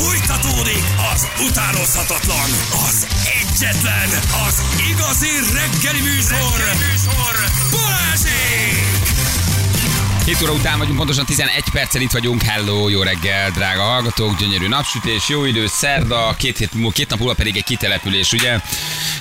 Fújtatódik az utánozhatatlan, az egyetlen, az igazi reggeli műsor, reggeli műsor Balázsék! 7 óra után vagyunk, pontosan 11 perccel itt vagyunk. Hello, jó reggel, drága hallgatók, gyönyörű napsütés, jó idő, szerda, két, hét, két nap múlva pedig egy kitelepülés, ugye?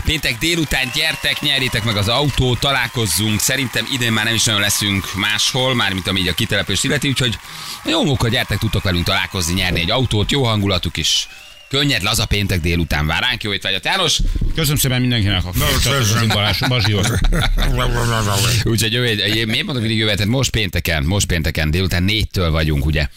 Péntek délután gyertek, nyerjétek meg az autót, találkozzunk. Szerintem idén már nem is nagyon leszünk máshol, mármint ami így a kitelepülést illeti, úgyhogy jó munka, gyertek, tudtok velünk találkozni, nyerni egy autót, jó hangulatuk is. Könnyed, laza péntek délután vár ránk, jó étvágyat János! Köszönöm szépen mindenkinek, aki csatlakozik Balázs Bazsihoz. Úgyhogy jövő, én miért mondom mindig jövő, most pénteken, most pénteken délután négytől vagyunk, ugye?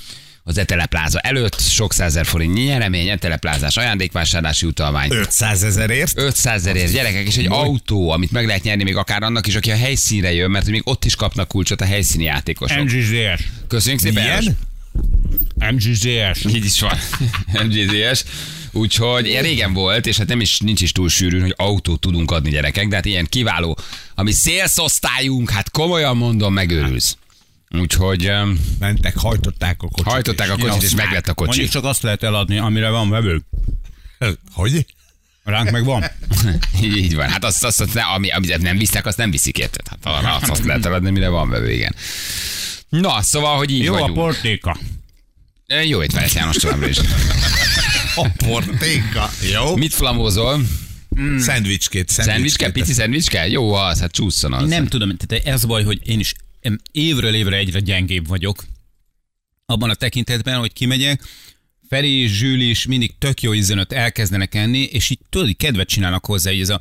Az Etelepláza előtt sok százer forint nyeremény, Eteleplázás ajándékvásárlási utalvány. 500 ezerért. 500 ezerért gyerekek, és egy autó, amit meg lehet nyerni még akár annak is, aki a helyszínre jön, mert még ott is kapnak kulcsot a helyszíni játékosok. MGZS. Köszönjük szépen! Milyen? MGZS. Így is van. MGZS. Úgyhogy ilyen régen volt, és hát nem is, nincs is túl sűrűn, hogy autót tudunk adni gyerekek, de hát ilyen kiváló, ami szélszosztályunk, hát komolyan mondom, megőrülsz. Úgyhogy Mentek, hajtották a kocsit. hajtották a és kocsit, és kihasználták. meglett a Mondjuk kocsi. csak azt lehet eladni, amire van vevő. Hogy? Ránk meg van. Így van. Hát azt, azt, azt ne, ami, amit nem visznek, azt nem viszik érted. Hát arra azt, azt lehet eladni, mire van vevő, igen. Na, szóval, hogy így Jó a vagyunk. portéka. Jó étvágyat János továbbra is. A portéka. Jó? Mit flamózol? Szendvicskét, Szendvicske? Pici szendvicske? Jó az, hát csúszson az. Nem tudom, tehát ez a baj, hogy én is évről évre egyre gyengébb vagyok. Abban a tekintetben, hogy kimegyek, Feri és Zsűli is mindig tök jó üzenet elkezdenek enni, és így tudod, így kedvet csinálnak hozzá, hogy ez a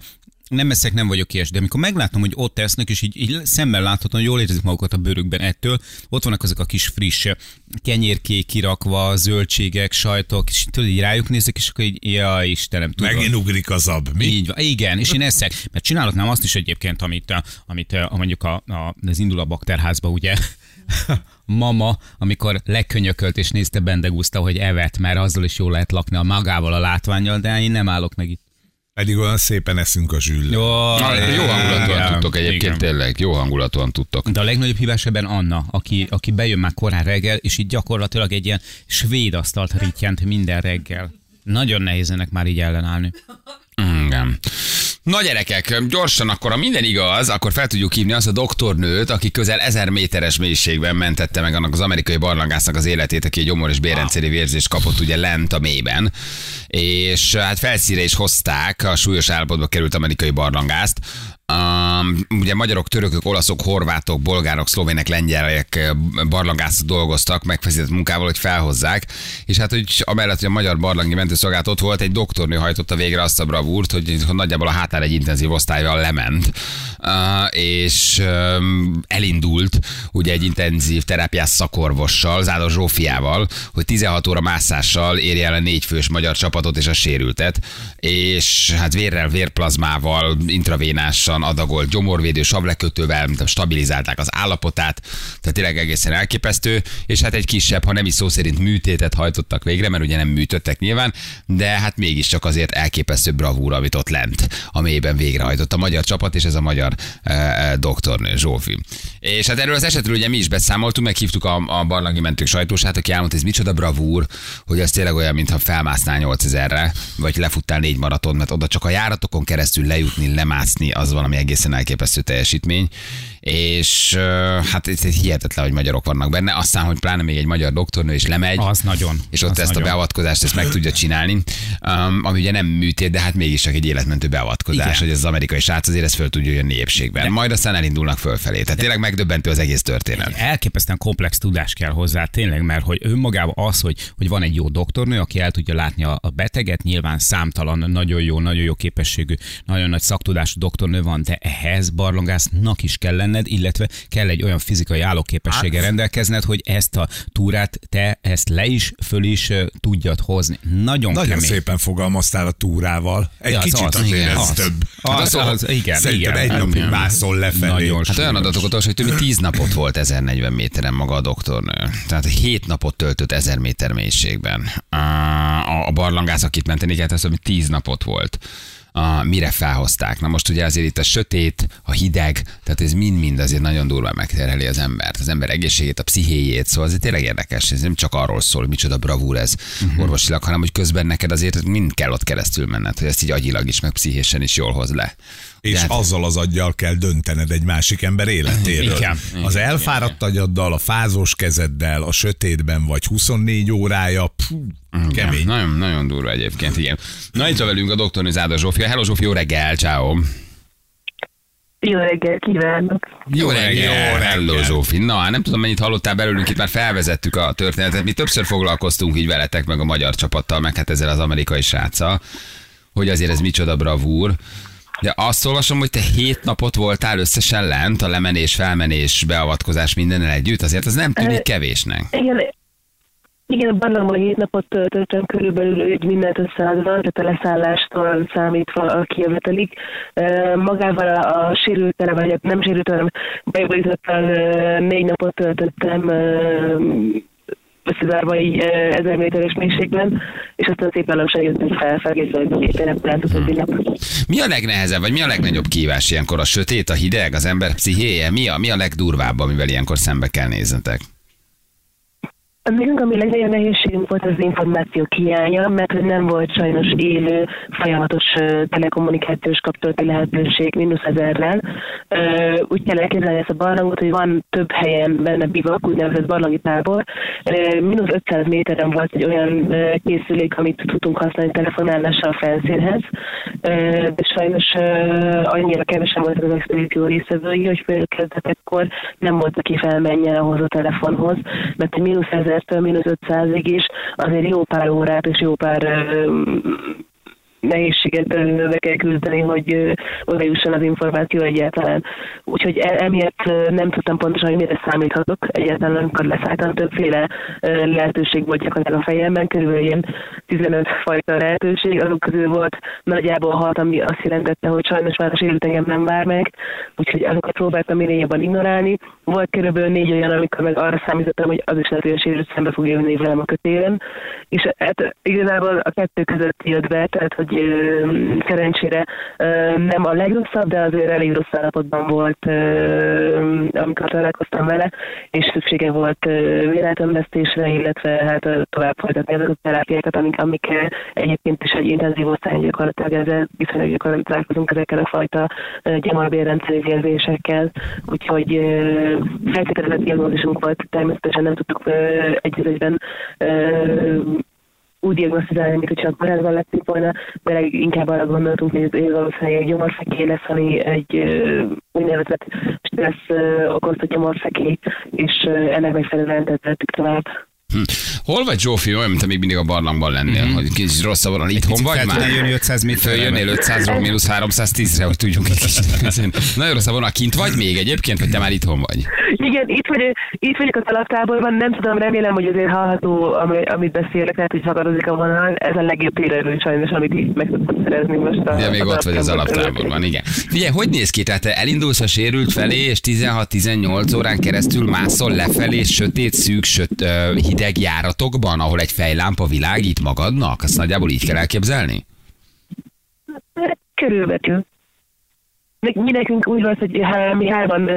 nem eszek, nem vagyok ilyes, de amikor meglátom, hogy ott esznek, és így, így szemmel láthatóan jól érzik magukat a bőrükben ettől, ott vannak azok a kis friss kenyérkék kirakva, zöldségek, sajtok, és tudod, így rájuk nézek, és akkor így, ja Istenem, tudom. Megint ugrik az ab. Mi? Így van, igen, és én eszek, mert csinálhatnám azt is egyébként, amit, amit a, mondjuk a, a, az indul a bakterházba, ugye, mama, amikor lekönyökölt és nézte Bendegúzta, hogy evett, mert azzal is jól lehet lakni a magával, a látványjal, de én nem állok meg itt. Pedig olyan szépen eszünk a zsűllel. Jó, jó hangulatúan igen, tudtok egyébként, igen. tényleg. Jó hangulatúan tudtok. De a legnagyobb hibás ebben Anna, aki, aki bejön már korán reggel, és így gyakorlatilag egy ilyen svéd asztalt rittyent minden reggel. Nagyon nehéz ennek már így ellenállni. Igen. Na gyerekek, gyorsan akkor, ha minden igaz, akkor fel tudjuk hívni azt a doktornőt, aki közel ezer méteres mélységben mentette meg annak az amerikai barlangásznak az életét, aki egy gyomor és bérrendszeri vérzést kapott ugye lent a mélyben. És hát felszíre is hozták a súlyos állapotba került amerikai barlangászt. Um, ugye magyarok, törökök, olaszok, horvátok, bolgárok, szlovének, lengyelek eh, barlangászat dolgoztak megfeszített munkával, hogy felhozzák. És hát, hogy amellett, hogy a magyar barlangi mentőszolgálat ott volt, egy doktornő hajtotta végre azt a bravúrt, hogy nagyjából a hátár egy intenzív osztályval lement, uh, és um, elindult ugye egy intenzív terápiás szakorvossal, Záda Zsófiával, hogy 16 óra mászással érje el a négy fős magyar csapatot és a sérültet, és hát vérrel, vérplazmával, intravénásan adagolt gyomorvédő savlekötővel stabilizálták az állapotát, tehát tényleg egészen elképesztő, és hát egy kisebb, ha nem is szó szerint műtétet hajtottak végre, mert ugye nem műtöttek nyilván, de hát mégiscsak azért elképesztő bravúra, amit ott lent a mélyben végrehajtott a magyar csapat, és ez a magyar eh, doktornő Zsófi. És hát erről az esetről ugye mi is beszámoltunk, meghívtuk a, a barlangi mentők sajtósát, aki elmondta, ez micsoda bravúr, hogy az tényleg olyan, mintha felmásznál 8000-re, vagy lefuttál négy maraton, mert oda csak a járatokon keresztül lejutni, lemászni, az valami egészen elképesztő teljesítmény. És hát ez hihetetlen, hogy magyarok vannak benne. Aztán, hogy pláne még egy magyar doktornő is lemegy, Az nagyon. és ott az ezt nagyon. a beavatkozást ezt meg tudja csinálni, ami ugye nem műtét, de hát mégis csak egy életmentő beavatkozás, Igen. hogy az amerikai srác azért ez föl tudja jönni épségben. Majd aztán elindulnak fölfelé. Tehát tényleg megdöbbentő az egész történet. elképesztően komplex tudás kell hozzá, tényleg, mert hogy önmagában az, hogy, hogy van egy jó doktornő, aki el tudja látni a, a beteget, nyilván számtalan, nagyon jó, nagyon jó képességű, nagyon nagy szaktudású doktornő van, de ehhez barlangásznak is kell lenned, illetve kell egy olyan fizikai állóképességgel Hát- rendelkezned, hogy ezt a túrát te ezt le is, föl is tudjad hozni. Nagyon, Nagyon kemény. szépen fogalmaztál a túrával. Egy Ja, az kicsit az, azért igen, ez az. több. Az, az, igen, Szerintem igen. egy napig Igen. mászol lefelé. Nagyon Hát olyan adatokat olvas, hogy több mint 10 napot volt 1040 méteren maga a doktornő. Tehát 7 napot töltött 1000 méter mélységben. A, a barlangász, akit menteni kellett, az, hogy 10 napot volt. A, mire felhozták. Na most ugye azért itt a sötét, a hideg, tehát ez mind-mind azért nagyon durván megterheli az embert, az ember egészségét, a pszichéjét, szóval ez tényleg érdekes, ez nem csak arról szól, hogy micsoda bravúr ez uh-huh. orvosilag, hanem hogy közben neked azért mind kell ott keresztül menned, hogy ezt így agyilag is, meg pszichésen is jól hoz le. És hát- azzal az aggyal kell döntened egy másik ember életéről. Igen. Az elfáradt agyaddal, a fázós kezeddel, a sötétben vagy 24 órája, pfú, kemény. Nagyon, nagyon durva egyébként, igen. Na itt velünk a doktornő Záda Zsófia. Hello Zsófia, jó reggel, ciao. Jó reggel kívánok! Jó reggel, Jó reggel. hello Zsófi. Na, nem tudom, mennyit hallottál belőlünk, itt már felvezettük a történetet. Mi többször foglalkoztunk így veletek, meg a magyar csapattal, meg hát ezzel az amerikai sráccal, hogy azért ez micsoda bravúr. De azt olvasom, hogy te hét napot voltál összesen lent, a lemenés, felmenés, beavatkozás mindennel együtt, azért az nem tűnik kevésnek. Igen, igen, a barlangban hét napot töltöttem körülbelül egy mindent összeadva, tehát a leszállástól számítva a kijövetelik. Magával a, a sérültel, vagy hát nem sérült, hanem bajbolítottal négy napot töltöttem összezárva így ezer méteres mélységben, és aztán szépen lassan jöttem fel, felkészülve, át utóbbi nap. Mi a legnehezebb, vagy mi a legnagyobb kívás ilyenkor? A sötét, a hideg, az ember pszichéje? Mi a, mi a legdurvább, amivel ilyenkor szembe kell néznetek? Nekünk ami legnagyobb nehézségünk volt az információ hiánya, mert nem volt sajnos élő, folyamatos telekommunikációs kapcsolati lehetőség mínusz ezerrel. Úgy kell elképzelni ezt a barlangot, hogy van több helyen benne bivak, úgynevezett barlangi tábor. Mínusz 500 méteren volt egy olyan készülék, amit tudtunk használni telefonálásra a felszínhez, de sajnos annyira kevesen voltak az expedíció részvevői, hogy főleg kezdetekkor nem volt, aki felmenjen ahhoz a telefonhoz, mert egy mínusz 1000-től mínusz 500-ig is azért jó pár órát és jó pár ö, be kell küzdeni, hogy oda jusson az információ egyáltalán. Úgyhogy e- emiatt nem tudtam pontosan, hogy mire számíthatok. Egyáltalán amikor leszálltam, többféle lehetőség volt gyakorlatilag a fejemben, körülbelül ilyen 15 fajta lehetőség, azok közül volt nagyjából hat, ami azt jelentette, hogy sajnos már a sérült engem nem vár meg, úgyhogy azokat próbáltam minél jobban ignorálni. Volt körülbelül négy olyan, amikor meg arra számítottam, hogy az is lehet, hogy a sérült szembe fog jönni velem a kötélen, és hát igazából a kettő között jött be, tehát hogy ö, szerencsére nem a legrosszabb, de azért elég rossz állapotban volt, amikor találkoztam vele, és szüksége volt ö, vérátömlesztésre, illetve hát tovább folytatni azokat a terápiákat, amik, amik egyébként is egy intenzív osztályon gyakorlatilag ezzel viszonylag gyakran találkozunk ezekkel a fajta ö, gyomor-bérrendszeri érzésekkel, úgyhogy feltételezett diagnózisunk volt, természetesen nem tudtuk egy egyben úgy diagnosztizálni, mint hogyha korábban lettünk volna, de inkább arra gondoltunk, hogy ez valószínűleg egy gyomorfekély lesz, ami egy úgynevezett stressz okozta gyomorfekély, és ennek megfelelően tettük tovább. Hol vagy Zsófi, olyan, mint még mindig a barlangban lennél, mm-hmm. hogy kicsit rosszabb van, itthon Picit vagy már? jönni 500 méterre? Följönnél 500-ról mínusz 310-re, hogy tudjunk egy kicsit. Nagyon rosszabb van, kint vagy még egyébként, vagy te már itthon vagy? Igen, itt vagyok, itt vagyok a talaptáborban, nem tudom, remélem, hogy azért hallható, ami, amit beszélek, lehet, hogy szakadozik a vonal. Ez a legjobb térerő sajnos, amit így meg tudtam szerezni most. A, De még a ott vagy az alaptáborban. alaptáborban, igen. Figyelj, hogy néz ki? Tehát te elindulsz a sérült felé, és 16-18 órán keresztül mászol lefelé sötét, szűk, söt, hideg járatokban, ahol egy fejlámpa világít magadnak? Azt nagyjából így kell elképzelni? Körülbelül. Mi nekünk úgy volt, hogy há- mi hárman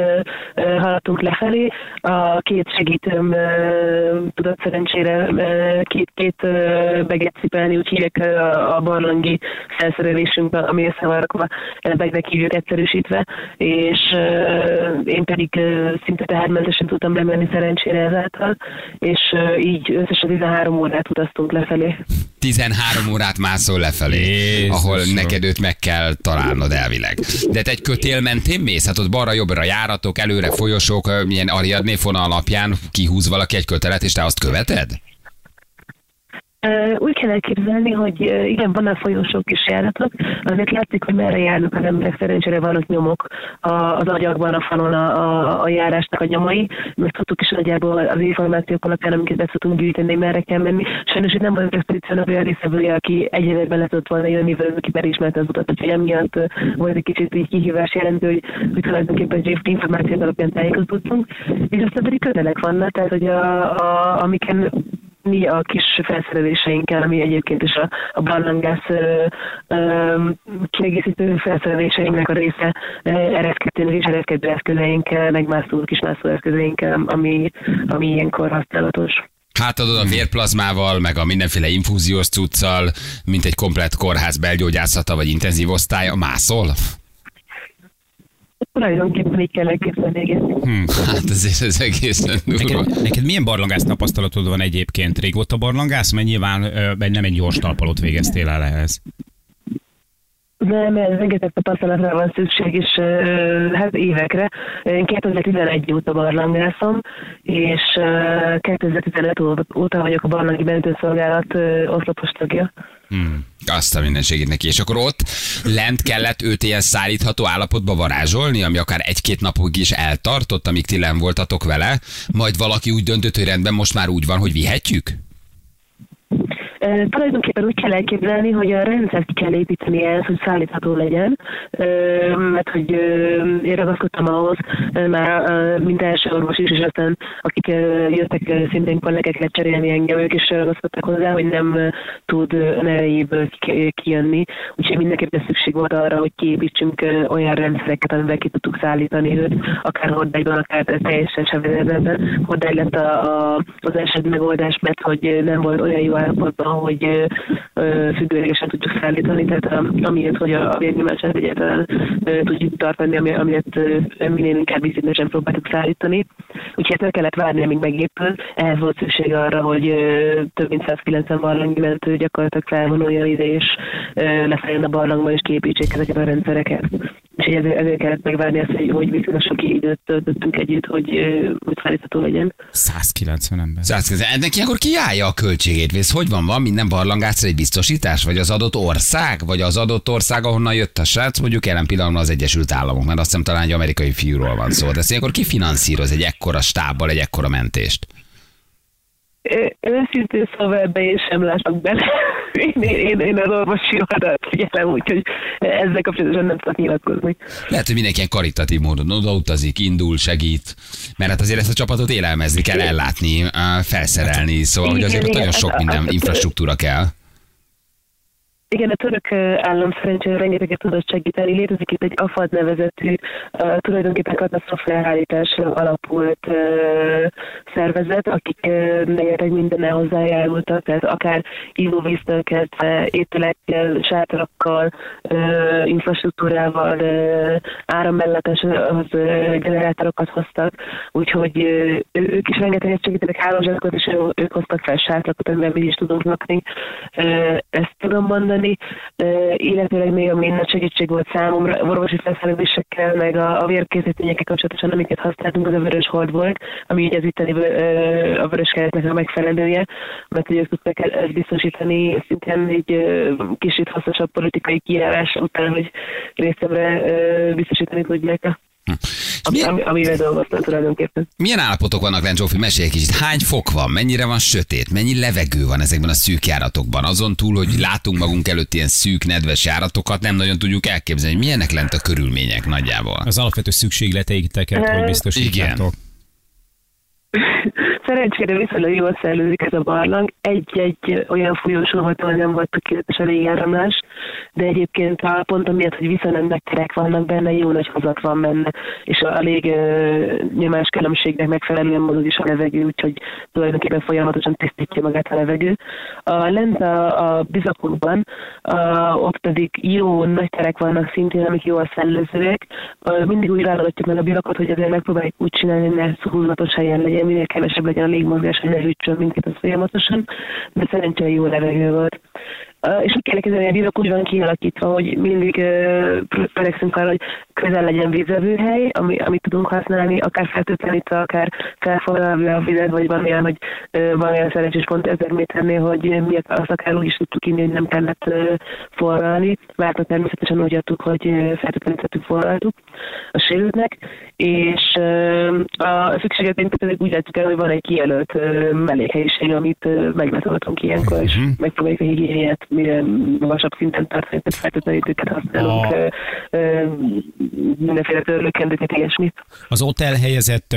haladtunk lefelé, a két segítőm ö, tudott szerencsére ö, két, két ö, beget cipelni, úgy hívják ö, a, barlangi felszerelésünkben, ami össze van rakva, begnek hívjuk egyszerűsítve, és ö, én pedig ö, szinte tehermentesen tudtam lemenni szerencsére ezáltal, és ö, így összesen 13 órát utaztunk lefelé. 13 órát mászol lefelé, Jézusom. ahol neked őt meg kell találnod elvileg. De te egy kötél mentén mész? Hát ott balra-jobbra járatok, előre folyosók, milyen Ariadné fonal alapján kihúz valaki egy kötelet, és te azt követed? Úgy kell elképzelni, hogy igen, vannak folyosók és járatok, azért látszik, hogy merre járnak az emberek, szerencsére vannak nyomok az agyakban, a falon a, a, a járásnak a nyomai, meg tudtuk is nagyjából az információk alapján, amiket be tudtunk gyűjteni, merre kell menni. Sajnos itt nem volt expedíciónak olyan részevője, aki egy évben le tudott volna jönni, velünk, aki megismerte az utat, úgyhogy emiatt volt egy kicsit így kihívás jelentő, hogy, hogy tulajdonképpen információk alapján tájékozódtunk, és aztán pedig kötelek vannak, tehát hogy a, a, amiken mi a kis felszereléseinkkel, ami egyébként is a, a barlangász kiegészítő felszereléseinknek a része ö, eredkedőnek és eredkedő eszközeinkkel, meg mászó, kis mászó eszközeinkkel, ami, ami ilyenkor használatos. Hát adod a vérplazmával, meg a mindenféle infúziós cuccal, mint egy komplett kórház belgyógyászata vagy intenzív osztálya, mászol? Tulajdonképpen így kell elképzelni, igen. Hm, hát azért ez egészen durva. Neked, neked milyen barlangász tapasztalatod van egyébként? Régóta barlangász? Mert nyilván nem egy gyors talpalót végeztél el ehhez. Nem, ez rengeteg tapasztalatra van szükség, és hát évekre. Én 2011 óta barlangászom, és ö, 2015 ó- óta vagyok a barlangi mentőszolgálat oszlopos tagja. Azt a mindenségét neki. És akkor ott lent kellett őt ilyen szállítható állapotba varázsolni, ami akár egy-két napig is eltartott, amíg ti len voltatok vele, majd valaki úgy döntött, hogy rendben most már úgy van, hogy vihetjük? Ö, Tulajdonképpen úgy kell elképzelni, hogy a rendszert kell építeni ehhez, hogy szállítható legyen, mert hogy ö, én ragaszkodtam ahhoz, már mint első orvos is, és aztán akik ö, jöttek szintén kollégeket cserélni engem, ők is ragaszkodtak hozzá, hogy nem tud ki- kijönni, úgyhogy mindenképpen szükség volt arra, hogy kiépítsünk olyan rendszereket, amivel ki tudtuk szállítani őt, akár hordályban, akár teljesen sebvezetben. Hordály lett a, a, az eset megoldás, mert hogy nem volt olyan jó állapotban, hogy függőlegesen tudjuk szállítani, tehát amiért, hogy a, vérnyomását egyáltalán tudjuk tartani, ami, amiért ö, minél inkább vízszintesen próbáltuk szállítani. Úgyhogy el kellett várni, amíg megépül. Ehhez volt szükség arra, hogy több mint 190 barlangi mentő gyakorlatilag felvonuljon ide, és leszálljon a barlangba, és kiépítsék ezeket a rendszereket. És ezért, ezért kellett megvárni azt, hogy, hogy viszonylag sok időt töltöttünk együtt, hogy, hogy szállítható legyen. 190 ember. 190. Ennek ilyenkor ki állja a költségét? Vész, hogy van? Van minden barlangászra egy biztosítás? Vagy az adott ország? Vagy az adott ország, ahonnan jött a srác? Mondjuk jelen pillanatban az Egyesült Államok, mert azt hiszem talán egy amerikai fiúról van szó. De ezt ilyenkor ki finanszíroz egy ekkora stábbal egy ekkora mentést? Őszintén szóval ebbe én sem látok bele. Én, én, én az orvosi oldalt figyelem, úgyhogy ezzel kapcsolatban nem tudok nyilatkozni. Lehet, hogy mindenki ilyen karitatív módon odautazik, indul, segít, mert hát azért ezt a csapatot élelmezni kell, ellátni, felszerelni, szóval hogy azért ott nagyon sok hát minden infrastruktúra kell. Igen, a török állam szerencsére rengeteget tudott segíteni. Létezik itt egy AFAD nevezetű, uh, tulajdonképpen katasztrofálhárításra alapult uh, szervezet, akik uh, rengeteg mindennel hozzájárultak, tehát akár ivóvíztől kezdve, ételekkel, sátrakkal, infrastruktúrával, áramelleteshez uh, generátorokat hoztak, úgyhogy ők is rengeteget segítenek, hálózsatokat, és ők hoztak fel sátrakat, amiben mi is tudunk lakni. Ezt tudom mondani, uh, illetőleg még ami nagy segítség volt számomra, orvosi felszerelésekkel, meg a, a vérkészítményekkel kapcsolatosan, amiket használtunk, az a vörös hold volt, ami így az itteni a vörös keretnek a megfelelője, mert hogy ők tudták el- ezt biztosítani szintén egy kicsit hasznosabb politikai kijárás után, hogy részemre biztosítani tudják a Milyen, ami, amivel dolgoztam tulajdonképpen. milyen állapotok vannak lent, Zsófi? Mesélj egy kicsit. Hány fok van? Mennyire van sötét? Mennyi levegő van ezekben a szűk járatokban? Azon túl, hogy látunk magunk előtt ilyen szűk, nedves járatokat, nem nagyon tudjuk elképzelni, hogy milyenek lent a körülmények nagyjából. Az alapvető szükségleteiteket, hogy biztosítjátok. Szerencsére viszonylag jól szellőzik ez a barlang. Egy-egy olyan folyosó volt, ahol nem volt a légáramlás, de egyébként a pont amiatt, hogy viszonylag nagy terek vannak benne, jó nagy hazat van benne, és a, lég nyomás különbségnek megfelelően mozog is a levegő, úgyhogy tulajdonképpen folyamatosan tisztítja magát a levegő. A lent a, a bizakokban, a, ott pedig jó nagy terek vannak szintén, amik jól szellőzőek. Mindig úgy válogatjuk meg a bizakot, hogy azért megpróbáljuk úgy csinálni, hogy ne húzatos helyen legyen, minél kevesebb legyen a légmozgás, hogy ne hűtsön minket az folyamatosan, de szerencsére jó levegő volt. És elképzelni, hogy a bizak úgy van kialakítva, hogy mindig törekszünk arra, hogy közel legyen vízevőhely, ami, amit tudunk használni, akár feltölteni, akár felforralni a vizet, vagy van olyan, hogy van olyan szerencsés pont ezer méternél, hogy miért azt akár úgy is tudtuk inni, hogy nem kellett forralni. Vártak természetesen úgy adtuk, hogy feltöltenítettük, forraltuk a sérültnek, és a szükségetén pedig úgy láttuk el, hogy van egy kijelölt mellékhelyiség, amit meglatoltunk ilyenkor, és megpróbáljuk a higiéniát minél magasabb szinten tartani, tehát feltöltőket használunk, A- mindenféle törlőkendőket, ilyesmit. Az ott elhelyezett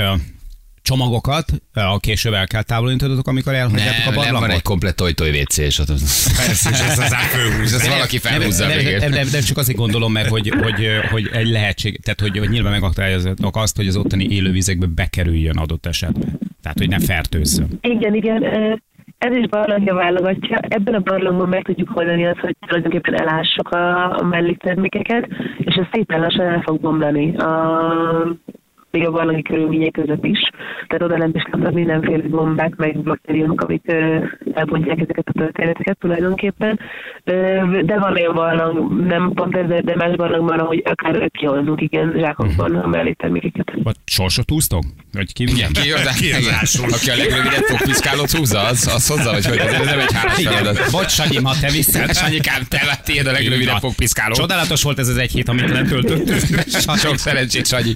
csomagokat a később el kell távolítodatok, amikor elhagyjátok a Nem, nem barlangot? van egy komplet tojtoj WC, és ott Persze, és ez az átfőhúz. ez valaki felhúzza a nem, nem, nem, nem, csak azért gondolom, mert hogy, hogy, hogy egy lehetség, tehát hogy, hogy nyilván megakadályozatok azt, hogy az ottani élővizekbe bekerüljön adott esetben. Tehát, hogy ne fertőzzön. Igen, igen. Ez is barlangja válogatja. Ebben a barlangban meg tudjuk oldani azt, hogy tulajdonképpen elássuk a, a melléktermékeket, és ez szépen lassan el fog bomlani. A, még a barlangi körülmények között is. Tehát oda lent is kapnak mindenféle bombák, meg baktériumok, amik elbontják ezeket a történeteket tulajdonképpen. De van olyan barlang, nem pont ez, de más barlangban, ahogy akár kihozzunk igen zsákokban a melléktermékeket. Vagy sorsot úsztok? Vagy ki? Igen, ki aki a legrövidebb fogpiszkálót húzza, az, az hozza, vagy hogy ez nem egy hálás feladat. Bocs, Sanyi, ma te vissza. Sanyikám, te tiéd a legrövidebb fogpiszkáló. Csodálatos volt ez az egy hét, amit letöltöttünk. Sok szerencsét, Sanyi.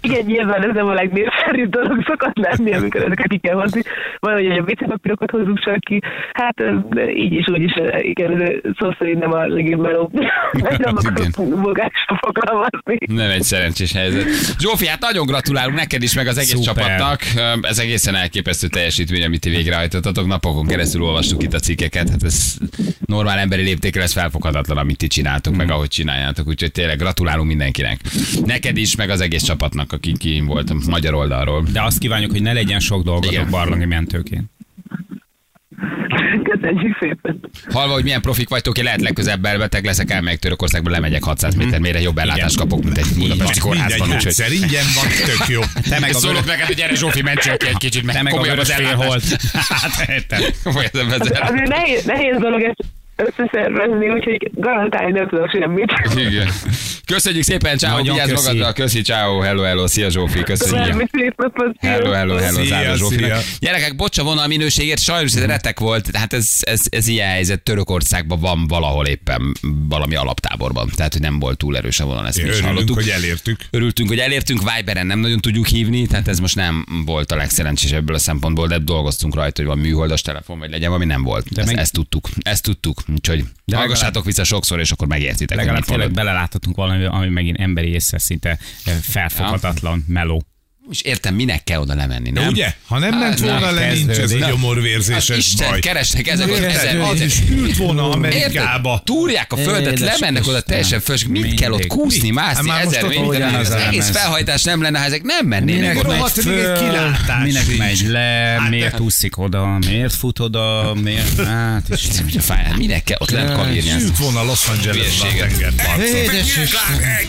Igen, nyilván ez nem a legnépszerűbb dolog szokott lenni, amikor ezeket ki kell hozni. Van, hogy a WC-papírokat hozzuk csak ki. Hát így is, úgy is, igen, ez szó szerint nem a legjobb meló. Nem akarok fogásra fogalmazni. Nem egy szerencsés helyzet. Zsófi, hát nagyon gratulálunk neked is, meg az egész Szuper. csapatnak. Ez egészen elképesztő teljesítmény, amit ti végrehajtottatok. Napokon keresztül olvastuk itt a cikkeket. Hát ez normál emberi léptékkel ez felfoghatatlan, amit ti csináltok, meg ahogy csináljátok. Úgyhogy tényleg gratulálunk mindenkinek. Neked is, meg az egész csapatnak, aki ki volt magyar oldalról. De azt kívánjuk, hogy ne legyen sok dolgotok Igen. barlangi mentőként. Köszönjük szépen. Halva, hogy milyen profik vagytok, én lehet legközelebb beteg leszek, elmegyek Törökországba, lemegyek 600 méter mélyre, jobb ellátást kapok, mint egy budapesti kórházban. Úgyhogy egyszer ingyen van, tök jó. Te meg a szólok neked, hogy gyere Zsófi, mentsél ki egy kicsit, te mert meg a komolyabb vörös az volt. Hát, ellátás. Azért nehéz, nehéz dolog ezt összeszervezni, úgyhogy garantálni nem tudok semmit. Igen. Köszönjük szépen, ciao, Nagyon vigyázz köszi. magadra, köszi, ciao, hello, hello, szia Zsófi, köszönjük. Valami szép napot. Hello, hello, hello, Szia, szia. Gyerekek, bocsa volna a minőségért, sajnos ez retek volt, hát ez, ez, ez ilyen helyzet, Törökországban van valahol éppen valami alaptáborban, tehát hogy nem volt túl erős a vonal, ezt mi is Örülünk, hallottuk. hogy elértük. Örültünk, hogy elértünk, Viberen nem nagyon tudjuk hívni, tehát ez most nem volt a legszerencsésebb ebből a szempontból, de dolgoztunk rajta, hogy van műholdas telefon, vagy legyen, ami nem volt. De ezt, meg- ezt tudtuk, ezt tudtuk, úgyhogy De hallgassátok vissza sokszor, és akkor megértitek, Legalább tényleg beleláthatunk valami, ami megint emberi észre szinte eh, felfoghatatlan meló. És értem, minek kell oda lemenni, nem? Ugye, ha nem ment Hát, volna na, le, nincs ez a Hát gyomorvérzéses Isten, baj. keresnek ezek az ezer? Az is ült volna Amerikába. Érted? Túrják a földet, Édes lemennek oda teljesen föls, mit kell ott kúszni, mászni, Hát már most ezer, ugyanaz az egész felhajtás nem lenne, ha ezek nem mennének Minek oda. megy föl, kilátás minek megy le, miért úszik oda, miért fut oda, miért... Hát, Isten. Hogy a fáján, minek kell ott lent kavírni ezt? Ült volna Los Angelesben a tengerparton.